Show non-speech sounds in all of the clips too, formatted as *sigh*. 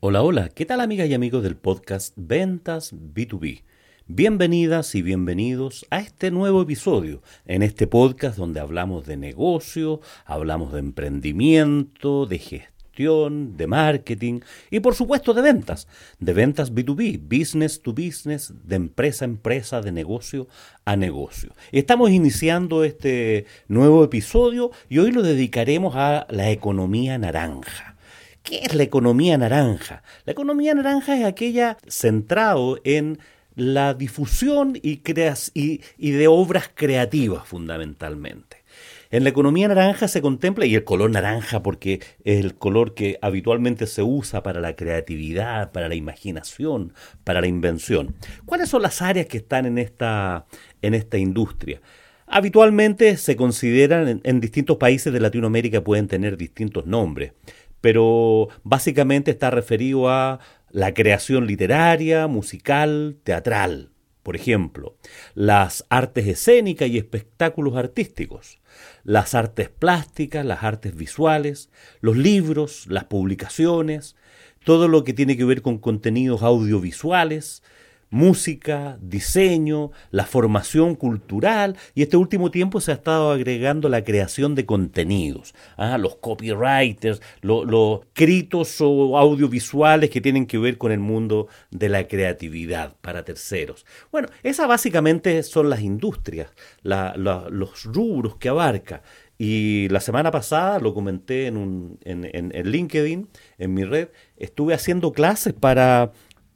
Hola, hola, ¿qué tal amigas y amigos del podcast Ventas B2B? Bienvenidas y bienvenidos a este nuevo episodio, en este podcast donde hablamos de negocio, hablamos de emprendimiento, de gestión, de marketing y por supuesto de ventas, de ventas B2B, business to business, de empresa a empresa, de negocio a negocio. Estamos iniciando este nuevo episodio y hoy lo dedicaremos a la economía naranja. ¿Qué es la economía naranja? La economía naranja es aquella centrado en la difusión y, de obras creativas fundamentalmente. En la economía naranja se contempla, y el color naranja porque es el color que habitualmente se usa para la creatividad, para la imaginación, para la invención. ¿Cuáles son las áreas que están en esta, industria? Habitualmente se consideran en distintos países de Latinoamérica pueden tener distintos nombres, pero básicamente está referido a la creación literaria, musical, teatral, por ejemplo, las artes escénicas y espectáculos artísticos, las artes plásticas, las artes visuales, los libros, las publicaciones, todo lo que tiene que ver con contenidos audiovisuales, música, diseño, la formación cultural y este último tiempo se ha estado agregando la creación de contenidos, ah, los copywriters, lo- los escritos o audiovisuales que tienen que ver con el mundo de la creatividad para terceros. Bueno, esas básicamente son las industrias, los rubros que abarca. Y la semana pasada lo comenté en, un, en, en- en LinkedIn, en mi red, estuve haciendo clases para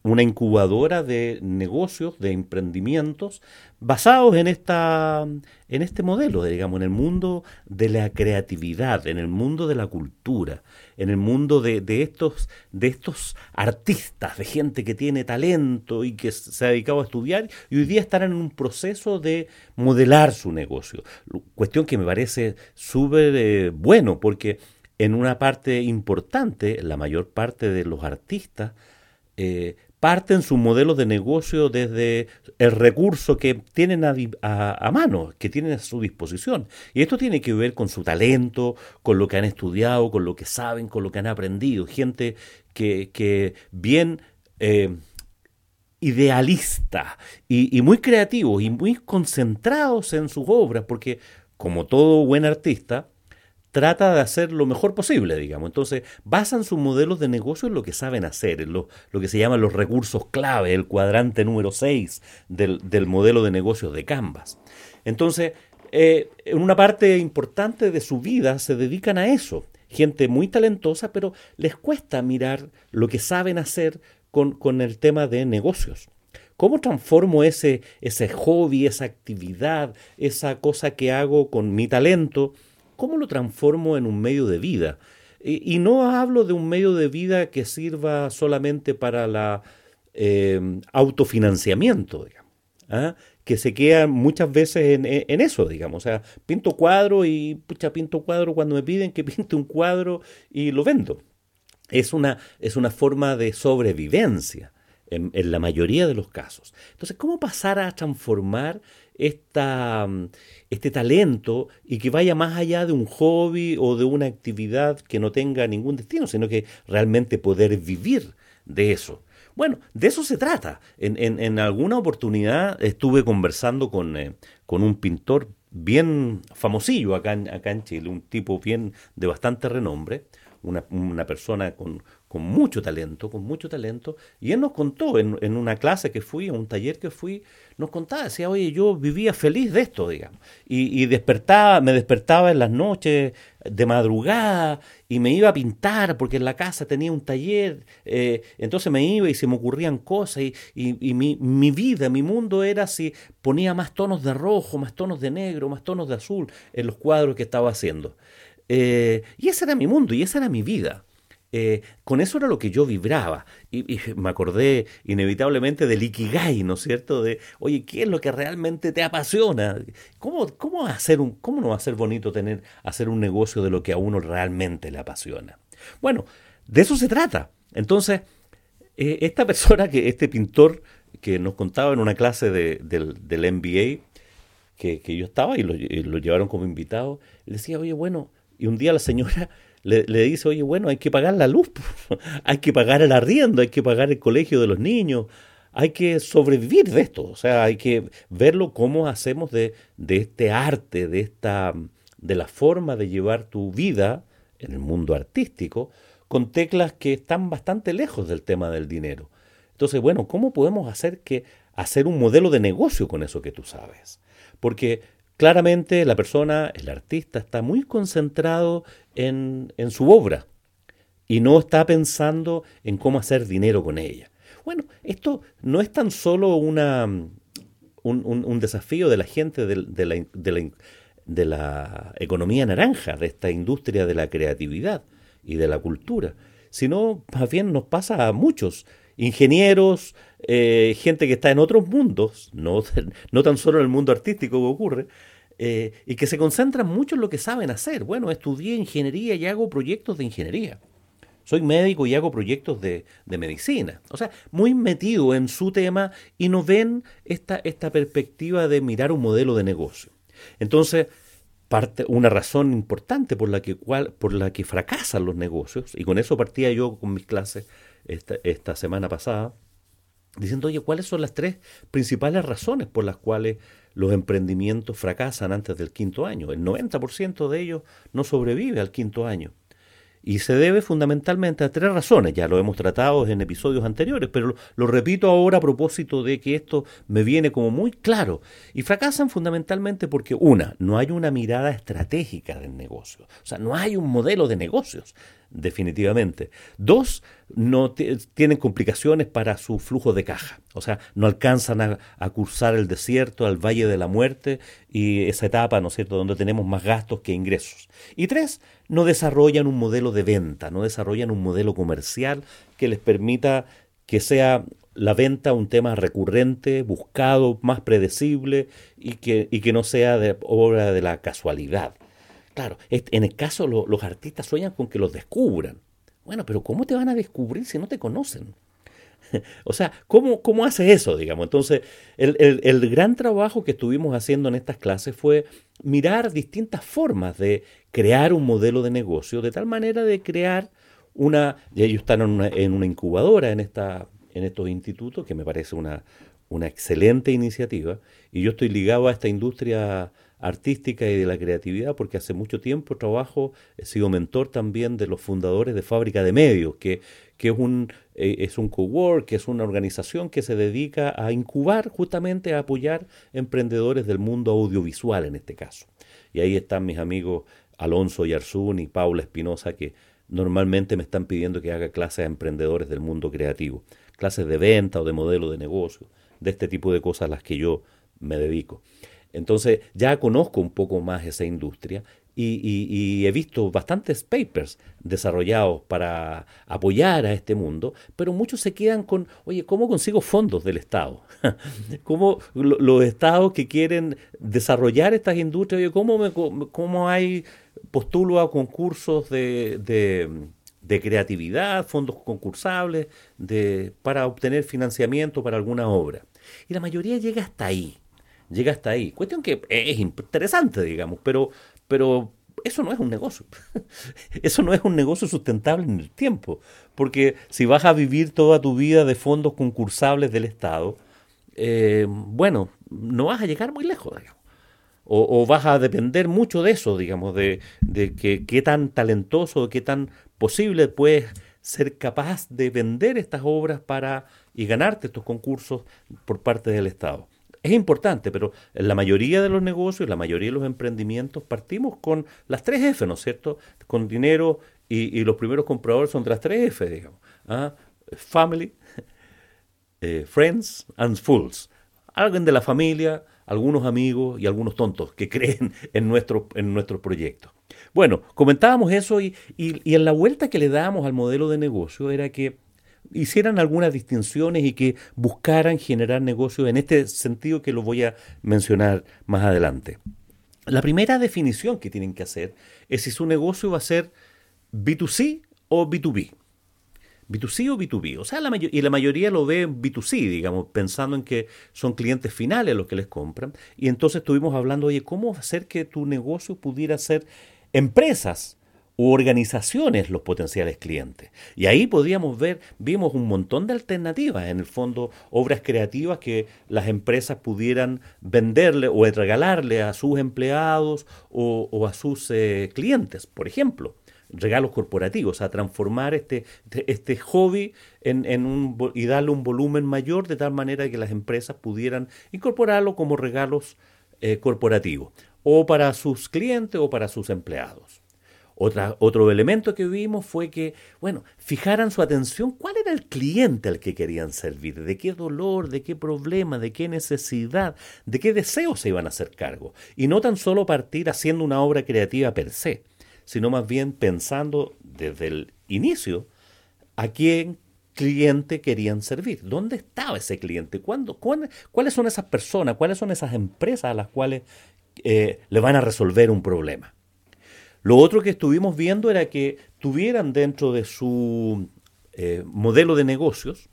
una incubadora de negocios, de emprendimientos, basados en, esta, en este modelo, digamos, en el mundo de la creatividad, en el mundo de la cultura, en el mundo de, de estos, de estos artistas, de gente que tiene talento y que se ha dedicado a estudiar y hoy día están en un proceso de modelar su negocio. Cuestión que me parece súper eh, bueno porque en una parte importante, la mayor parte de los artistas, eh, parten sus modelos de negocio desde el recurso que tienen a mano, que tienen a su disposición. Y esto tiene que ver con su talento, con lo que han estudiado, con lo que saben, con lo que han aprendido. Gente que, que bien eh, idealista y, y muy creativos y muy concentrados en sus obras, porque como todo buen artista, trata de hacer lo mejor posible, digamos. Entonces, basan sus modelos de negocio en lo que saben hacer, en lo, que se llaman los recursos clave, el cuadrante número 6 del, del modelo de negocios de Canvas. Entonces, eh, en una parte importante de su vida se dedican a eso. Gente muy talentosa, pero les cuesta mirar lo que saben hacer con, con el tema de negocios. ¿Cómo transformo ese, ese hobby, esa actividad, esa cosa que hago con mi talento? ¿Cómo lo transformo en un medio de vida? Y, no hablo de un medio de vida que sirva solamente para la eh, autofinanciamiento, digamos, ¿ah? que se queda muchas veces en, en eso, digamos. O sea, pinto cuadro y pucha, pinto cuadro cuando me piden que *laughs* pinte un cuadro y lo vendo. Es una, es una forma de sobrevivencia en, la mayoría de los casos. Entonces, ¿cómo pasar a transformar esta, mm, este talento y que vaya más allá de un hobby o de una actividad que no tenga ningún destino, sino que realmente poder vivir de eso? Bueno, de eso se trata. En, en- en alguna oportunidad estuve conversando con, eh, con un pintor bien famosillo acá en, acá en Chile, un tipo bien de bastante renombre, una, una persona con, con mucho talento, con mucho talento, y él nos contó en, una clase que fui, en un taller que fui, nos contaba, decía, oye, yo vivía feliz de esto, digamos, y, y despertaba, me despertaba en las noches de madrugada y me iba a pintar porque en la casa tenía un taller, eh, entonces me iba y se me ocurrían cosas y, y- y mi, mi vida, mi mundo era si ponía más tonos de rojo, más tonos de negro, más tonos de azul en los cuadros que estaba haciendo. Eh, y ese era mi mundo y esa era mi vida. Eh, con eso era lo que yo vibraba. Y, y me acordé inevitablemente del Ikigai, ¿no es cierto? De, oye, ¿qué es lo que realmente te apasiona? ¿Cómo, cómo, hacer un, cómo no va a ser bonito tener, hacer un negocio de lo que a uno realmente le apasiona? Bueno, de eso se trata. Entonces, eh, esta persona, que este pintor que nos contaba en una clase de, del, MBA, que, yo estaba y lo, lo, llevaron como invitado, le decía, oye, bueno, y un día la señora le, dice, oye, bueno, hay que pagar la luz, *laughs* hay que pagar el arriendo, hay que pagar el colegio de los niños, hay que sobrevivir de esto, o sea, hay que verlo cómo hacemos de, de este arte, de esta de la forma de llevar tu vida en el mundo artístico con teclas que están bastante lejos del tema del dinero. Entonces, bueno, ¿cómo podemos hacer que hacer un modelo de negocio con eso que tú sabes? Porque claramente la persona, el artista, está muy concentrado en, en su obra y no está pensando en cómo hacer dinero con ella. Bueno, esto no es tan solo una, un, desafío de la gente de, la, de, la, de la economía naranja, de esta industria de la creatividad y de la cultura, sino más bien nos pasa a muchos ingenieros, eh, gente que está en otros mundos, no, *laughs* no tan solo en el mundo artístico que ocurre, eh, y que se concentran mucho en lo que saben hacer. Bueno, estudié ingeniería y hago proyectos de ingeniería. Soy médico y hago proyectos de, de, medicina. O sea, muy metido en su tema y no ven esta, esta perspectiva de mirar un modelo de negocio. Entonces, parte, una razón importante por la, que, cual, por la que fracasan los negocios, y con eso partía yo con mis clases esta, semana pasada, diciendo, oye, ¿cuáles son las tres principales razones por las cuales los emprendimientos fracasan antes del quinto año? El 90% de ellos no sobrevive al quinto año. Y se debe fundamentalmente a tres razones, ya lo hemos tratado en episodios anteriores, pero lo, lo, repito ahora a propósito de que esto me viene como muy claro. Y fracasan fundamentalmente porque, una, no hay una mirada estratégica del negocio, o sea, no hay un modelo de negocios definitivamente. Dos, no tienen complicaciones para su flujo de caja, o sea, no alcanzan a, cursar el desierto, al Valle de la Muerte y esa etapa, ¿no es cierto?, donde tenemos más gastos que ingresos. Y tres, no desarrollan un modelo de venta, no desarrollan un modelo comercial que les permita que sea la venta un tema recurrente, buscado, más predecible y que, y que no sea de obra de la casualidad. Claro, en el caso lo, los artistas sueñan con que los descubran. Bueno, pero ¿cómo te van a descubrir si no te conocen? *laughs* o sea, ¿cómo, ¿cómo hace eso, digamos? Entonces, el, el, gran trabajo que estuvimos haciendo en estas clases fue mirar distintas formas de crear un modelo de negocio, de tal manera de crear una, y ellos están en una, en una incubadora en, esta, en estos institutos, que me parece una, una excelente iniciativa, y yo estoy ligado a esta industria artística y de la creatividad, porque hace mucho tiempo trabajo, he sido mentor también de los fundadores de Fábrica de Medios, que, que es un, eh, es un cowork, que es una organización que se dedica a incubar, justamente a apoyar emprendedores del mundo audiovisual en este caso. Y ahí están mis amigos Alonso Yarzún y Paula Espinosa, que normalmente me están pidiendo que haga clases a emprendedores del mundo creativo, clases de venta o de modelo de negocio, de este tipo de cosas a las que yo me dedico. Entonces ya conozco un poco más esa industria y, he visto bastantes papers desarrollados para apoyar a este mundo, pero muchos se quedan con, oye, ¿cómo consigo fondos del Estado? *laughs* ¿Cómo los estados que quieren desarrollar estas industrias, oye, ¿cómo, cómo hay postulo a concursos de, de creatividad, fondos concursables, de, para obtener financiamiento para alguna obra? Y la mayoría llega hasta ahí llega hasta ahí. Cuestión que es interesante, digamos, pero, pero eso no es un negocio. *laughs* Eso no es un negocio sustentable en el tiempo. Porque si vas a vivir toda tu vida de fondos concursables del Estado, eh, bueno, no vas a llegar muy lejos, digamos. O, vas a depender mucho de eso, digamos, de, de que, qué tan talentoso, qué tan posible puedes ser capaz de vender estas obras para y ganarte estos concursos por parte del Estado es importante, pero la mayoría de los negocios, la mayoría de los emprendimientos, partimos con las tres F, ¿no es cierto? Con dinero y, los primeros compradores son las tres F, digamos. ¿ah? Family, eh, Friends and Fools. Alguien de la familia, algunos amigos y algunos tontos que *laughs* creen en nuestro, en nuestros proyectos. Bueno, comentábamos eso y, y, y en la vuelta que le dábamos al modelo de negocio era que hicieran algunas distinciones y que buscaran generar negocios en este sentido que lo voy a mencionar más adelante. La primera definición que tienen que hacer es si su negocio va a ser B2C o B2B. B2C o B2B. O sea, la y la mayoría lo ve B2C, digamos, pensando en que son clientes finales los que les compran. Y entonces estuvimos hablando, oye, ¿cómo hacer que tu negocio pudiera ser empresas? u organizaciones los potenciales clientes. Y ahí podíamos ver, vimos un montón de alternativas, en el fondo, obras creativas que las empresas pudieran venderle o regalarle a sus empleados o, a sus eh, clientes, por ejemplo regalos corporativos, a transformar este, este hobby en, un, y darle un volumen mayor de tal manera que las empresas pudieran incorporarlo como regalos eh, corporativos, o para sus clientes o para sus empleados. Otro elemento que vimos fue que, bueno, fijaran su atención cuál era el cliente al que querían servir, de qué dolor, de qué problema, de qué necesidad, de qué deseo se iban a hacer cargo. Y no tan solo partir haciendo una obra creativa per se, sino más bien pensando desde el inicio a quién cliente querían servir. ¿Dónde estaba ese cliente? ¿Cuándo, ¿Cuáles son esas personas? ¿Cuáles son esas empresas a las cuales eh, le van a resolver un problema? Lo otro que estuvimos viendo era que tuvieran dentro de su eh, modelo de negocios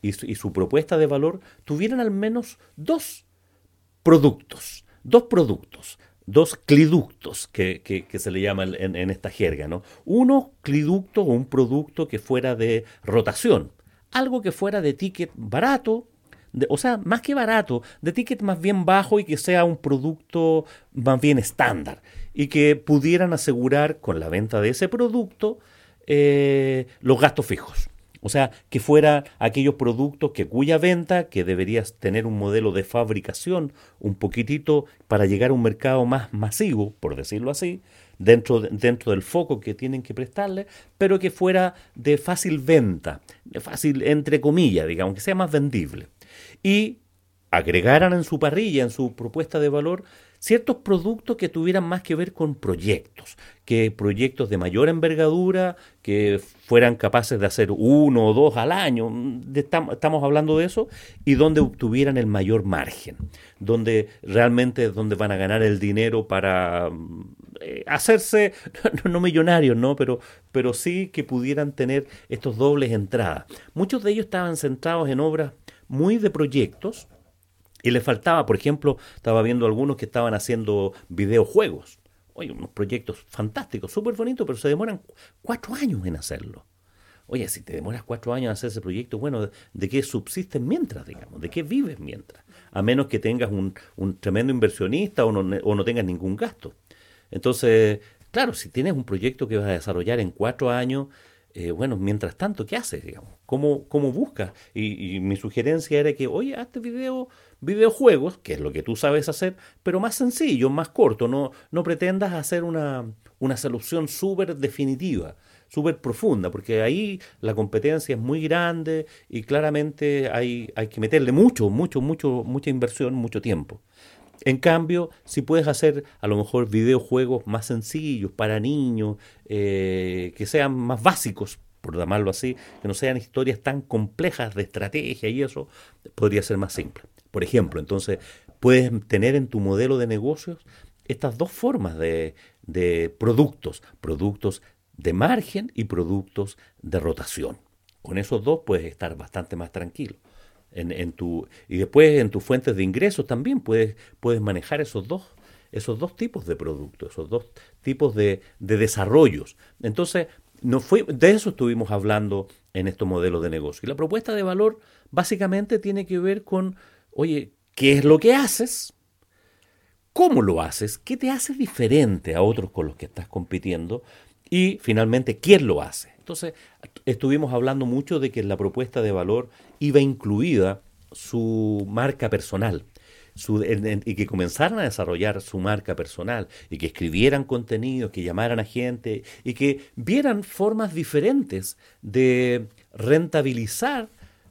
y su propuesta de valor, tuvieran al menos dos productos, dos productos dos cliductos que, que, se le llama en, en, esta jerga. ¿no? Uno, cliducto o un producto que fuera de rotación, algo que fuera de ticket barato, o sea, más que barato, de ticket más bien bajo y que sea un producto más bien estándar y que pudieran asegurar con la venta de ese producto eh, los gastos fijos. O sea, que fuera aquellos productos que cuya venta, que deberías tener un modelo de fabricación un poquitito para llegar a un mercado más masivo, por decirlo así, dentro, dentro del foco que tienen que prestarle, pero que fuera de fácil venta, de fácil entre comillas, digamos, que sea más vendible. Y agregaran en su parrilla, en su propuesta de valor, ciertos productos que tuvieran más que ver con proyectos, que proyectos de mayor envergadura, que fueran capaces de hacer uno o dos al año, estamos hablando de eso, y donde obtuvieran el mayor margen, donde realmente donde van a ganar el dinero para eh, hacerse, *laughs* no, millonarios, ¿no? Pero, pero sí que pudieran tener estos dobles entradas. Muchos de ellos estaban centrados en obras muy de proyectos, y le faltaba, por ejemplo, estaba viendo algunos que estaban haciendo videojuegos. Oye, unos proyectos fantásticos, súper bonitos, pero se demoran cuatro años en hacerlo. Oye, si te demoras cuatro años en hacer ese proyecto, bueno, ¿de qué subsistes mientras, digamos? ¿De qué vives mientras? A menos que tengas un, tremendo inversionista o no, o no tengas ningún gasto. Entonces, claro, si tienes un proyecto que vas a desarrollar en cuatro años, eh, bueno, mientras tanto, ¿qué haces? Digamos? ¿Cómo, cómo buscas? Y, mi sugerencia era que, oye, hazte video, videojuegos, que es lo que tú sabes hacer, pero más sencillo, más corto. No, no pretendas hacer una, una solución súper definitiva, súper profunda, porque ahí la competencia es muy grande y claramente hay, hay que meterle mucho, mucho, mucho, mucha inversión, mucho tiempo. En cambio, si puedes hacer a lo mejor videojuegos más sencillos para niños, eh, que sean más básicos, por llamarlo así, que no sean historias tan complejas de estrategia y eso, podría ser más simple. Por ejemplo, entonces puedes tener en tu modelo de negocios estas dos formas de, de productos, productos de margen y productos de rotación. Con esos dos puedes estar bastante más tranquilo en, tu, y después en tus fuentes de ingresos también puedes, puedes manejar esos dos, esos dos tipos de productos, esos dos tipos de, de desarrollos. Entonces, no fue, de eso estuvimos hablando en estos modelos de negocio. Y la propuesta de valor básicamente tiene que ver con, oye, ¿qué es lo que haces? ¿Cómo lo haces? ¿Qué te hace diferente a otros con los que estás compitiendo? Y finalmente, ¿quién lo hace? Entonces, estuvimos hablando mucho de que en la propuesta de valor iba incluida su marca personal. y que comenzaran a desarrollar su marca personal y que escribieran contenidos, que llamaran a gente y que vieran formas diferentes de rentabilizar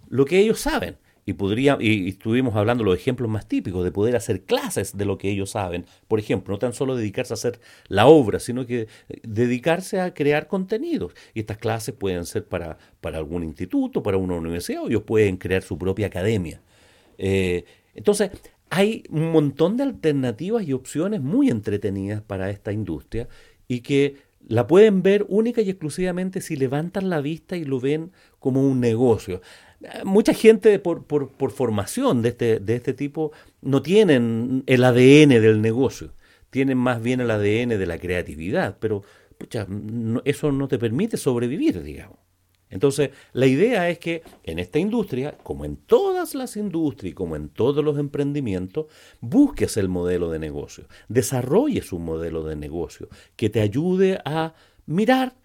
lo que ellos saben y podría y, estuvimos hablando los ejemplos más típicos de poder hacer clases de lo que ellos saben. Por ejemplo no tan solo dedicarse a hacer la obra sino que eh, dedicarse a crear contenidos. Y estas clases pueden ser para para algún instituto para una universidad o ellos pueden crear su propia academia. Eh, entonces hay un montón de alternativas y opciones muy entretenidas para esta industria y que la pueden ver única y exclusivamente si levantan la vista y lo ven como un negocio. Mucha gente por, por, por formación de este, de este tipo no tienen el ADN del negocio, tienen más bien el ADN de la creatividad, pero pucha, eso no te permite sobrevivir, digamos. Entonces, la idea es que en esta industria, como en todas las industrias y como en todos los emprendimientos, busques el modelo de negocio, desarrolles un modelo de negocio que te ayude a mirar,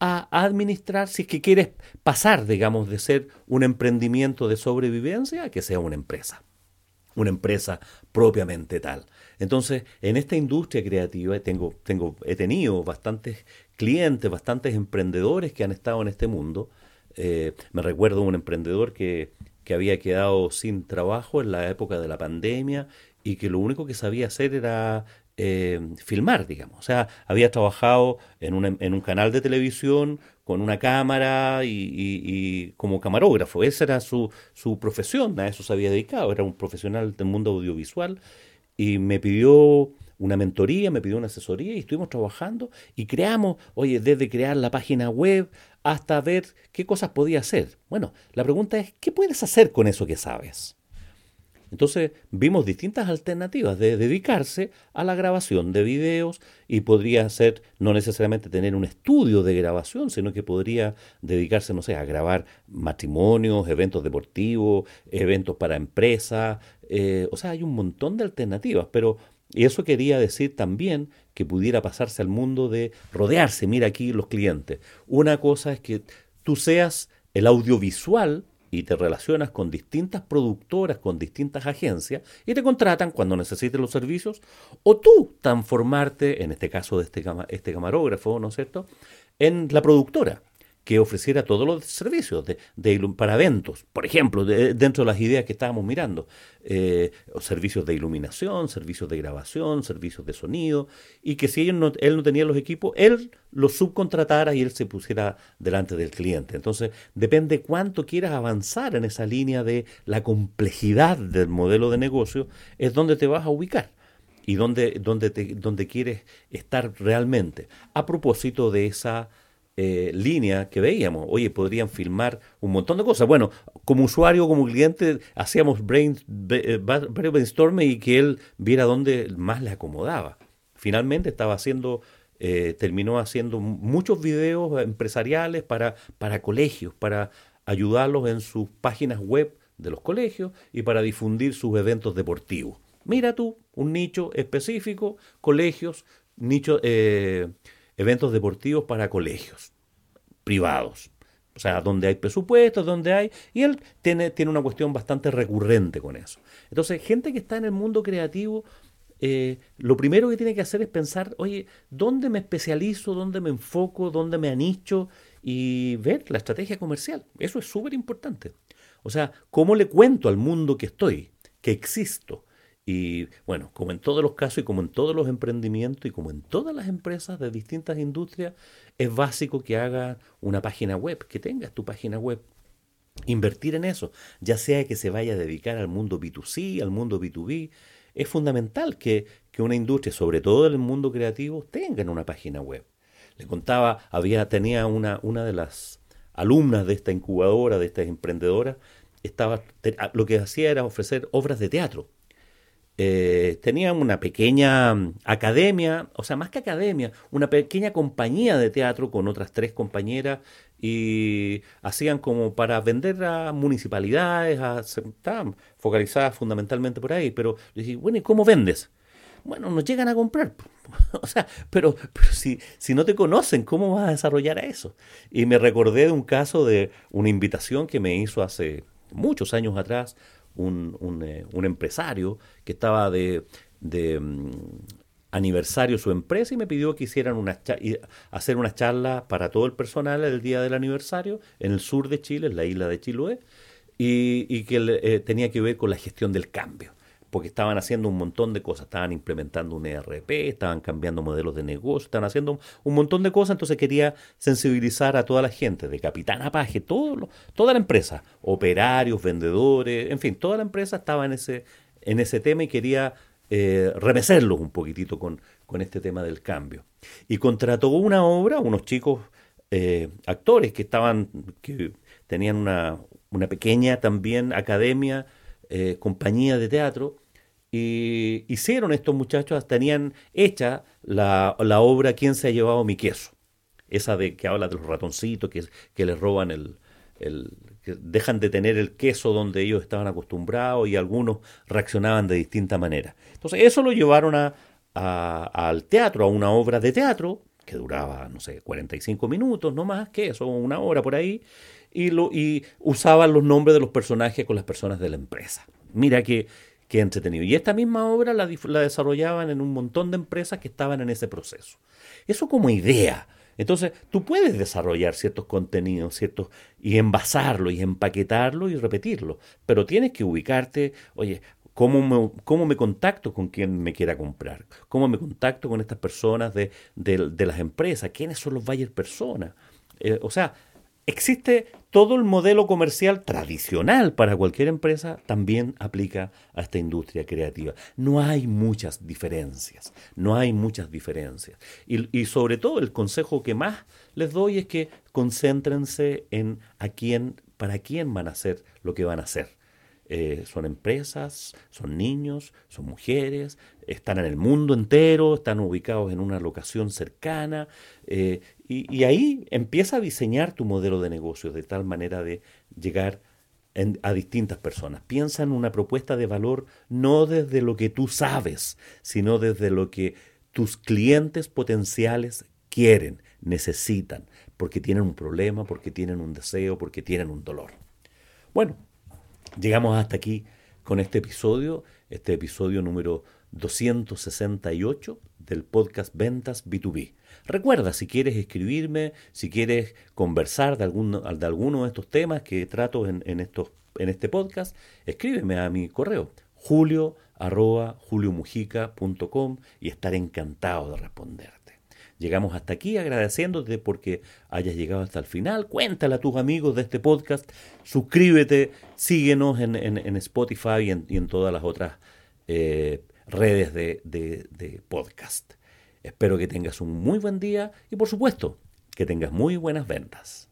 a administrar, si es que quieres pasar, digamos, de ser un emprendimiento de sobrevivencia a que sea una empresa, una empresa propiamente tal. Entonces, en esta industria creativa tengo, tengo, he tenido bastantes clientes, bastantes emprendedores que han estado en este mundo. Eh, me recuerdo un emprendedor que, que había quedado sin trabajo en la época de la pandemia y que lo único que sabía hacer era eh, filmar, digamos. O sea, había trabajado en un, en un canal de televisión con una cámara y, y, como camarógrafo. Esa era su, su profesión, a eso se había dedicado. Era un profesional del mundo audiovisual y me pidió una mentoría, me pidió una asesoría y estuvimos trabajando y creamos, oye, desde crear la página web hasta ver qué cosas podía hacer. Bueno, la pregunta es, ¿qué puedes hacer con eso que sabes? Entonces vimos distintas alternativas de dedicarse a la grabación de videos y podría ser no necesariamente tener un estudio de grabación, sino que podría dedicarse, no sé, a grabar matrimonios, eventos deportivos, eventos para empresas. Eh, o sea, hay un montón de alternativas, pero y eso quería decir también que pudiera pasarse al mundo de rodearse, mira aquí los clientes. Una cosa es que tú seas el audiovisual y te relacionas con distintas productoras, con distintas agencias, y te contratan cuando necesites los servicios, o tú transformarte, en este caso de este, este camarógrafo, ¿no es cierto?, en la productora que ofreciera todos los servicios de, para eventos. Por ejemplo, dentro de las ideas que estábamos mirando, eh, servicios de iluminación, servicios de grabación, servicios de sonido, y que si él no, él no tenía los equipos, él los subcontratara y él se pusiera delante del cliente. Entonces, depende cuánto quieras avanzar en esa línea de la complejidad del modelo de negocio, es donde te vas a ubicar y donde, te, donde quieres estar realmente. A propósito de esa eh, línea que veíamos. Oye, podrían filmar un montón de cosas. Bueno, como usuario, como cliente, hacíamos brain, eh, brainstorming y que él viera dónde más le acomodaba. Finalmente estaba haciendo, eh, terminó haciendo muchos videos empresariales para, para colegios, para ayudarlos en sus páginas web de los colegios y para difundir sus eventos deportivos. Mira tú, un nicho específico, colegios, nicho, eventos deportivos para colegios privados. O sea, donde hay presupuestos, donde hay... Y él tiene, tiene una cuestión bastante recurrente con eso. Entonces, gente que está en el mundo creativo, eh, lo primero que tiene que hacer es pensar, oye, ¿dónde me especializo? ¿Dónde me enfoco? ¿Dónde me anicho? Y ver la estrategia comercial. Eso es súper importante. O sea, ¿cómo le cuento al mundo que estoy, que existo? Y bueno, como en todos los casos y como en todos los emprendimientos y como en todas las empresas de distintas industrias, es básico que hagas una página web, que tengas tu página web. Invertir en eso, ya sea que se vaya a dedicar al mundo B2C, al mundo B2B, es fundamental que, que una industria, sobre todo en el mundo creativo, tenga una página web. Le contaba, había, tenía una, una de las alumnas de esta incubadora, de esta emprendedora, estaba, lo que hacía era ofrecer obras de teatro eh, tenían una pequeña mm, academia, o sea, más que academia, una pequeña compañía de teatro con otras tres compañeras y hacían como para vender a municipalidades, a, estaban focalizadas fundamentalmente por ahí, pero le dije, bueno, ¿y cómo vendes? Bueno, nos llegan a comprar. *laughs* o sea, pero, pero si, si no te conocen, ¿cómo vas a desarrollar eso? Y me recordé de un caso de una invitación que me hizo hace muchos años atrás un, eh, un, empresario que estaba de, de mm, aniversario su empresa y me pidió que hicieran una hacer una charla para todo el personal el día del aniversario en el sur de Chile, en la isla de Chiloé, y, y que eh, tenía que ver con la gestión del cambio porque estaban haciendo un montón de cosas, estaban implementando un ERP, estaban cambiando modelos de negocio, estaban haciendo un montón de cosas, entonces quería sensibilizar a toda la gente, de capitán a paje, toda la empresa, operarios, vendedores, en fin, toda la empresa estaba en ese, en ese tema y quería eh, remecerlos un poquitito con, con este tema del cambio. Y contrató una obra, unos chicos eh, actores que estaban, que tenían una, una pequeña también academia, eh, compañía de teatro, y hicieron estos muchachos, tenían hecha la, obra ¿Quién se ha llevado mi queso? Esa de que habla de los ratoncitos que, que les roban el, el, que dejan de tener el queso donde ellos estaban acostumbrados y algunos reaccionaban de distinta manera. Entonces eso lo llevaron a, al teatro, a una obra de teatro que duraba, no sé, 45 minutos, no más que eso, una hora por ahí, y, lo, y usaban los nombres de los personajes con las personas de la empresa. Mira qué, qué entretenido. Y esta misma obra la, la desarrollaban en un montón de empresas que estaban en ese proceso. Eso como idea. Entonces, tú puedes desarrollar ciertos contenidos, ciertos, y envasarlo, y empaquetarlo, y repetirlo, pero tienes que ubicarte, oye, ¿Cómo me, ¿Cómo me, contacto con quien me quiera comprar? ¿Cómo me contacto con estas personas de, de, de las empresas? ¿Quiénes son los buyer personas? Eh, o sea, existe todo el modelo comercial tradicional para cualquier empresa, también aplica a esta industria creativa. No hay muchas diferencias, no hay muchas diferencias. Y, y sobre todo el consejo que más les doy es que concéntrense en a quién, para quién van a hacer lo que van a hacer eh, son empresas, son niños, son mujeres, están en el mundo entero, están ubicados en una locación cercana, eh, y, ahí empieza a diseñar tu modelo de negocio de tal manera de llegar a distintas personas. Piensa en una propuesta de valor no desde lo que tú sabes, sino desde lo que tus clientes potenciales quieren, necesitan, porque tienen un problema, porque tienen un deseo, porque tienen un dolor. Bueno, Llegamos hasta aquí con este episodio, este episodio número 268 del podcast Ventas B2B. Recuerda, si quieres escribirme, si quieres conversar de, algún, de alguno de estos temas que trato en, estos, en este podcast, escríbeme a mi correo julio arroba juliomujica.com y estaré encantado de responder. Llegamos hasta aquí agradeciéndote porque hayas llegado hasta el final. Cuéntale a tus amigos de este podcast. Suscríbete, síguenos en, en, Spotify y en, todas las otras eh, redes de, de, de podcast. Espero que tengas un muy buen día y por supuesto que tengas muy buenas ventas.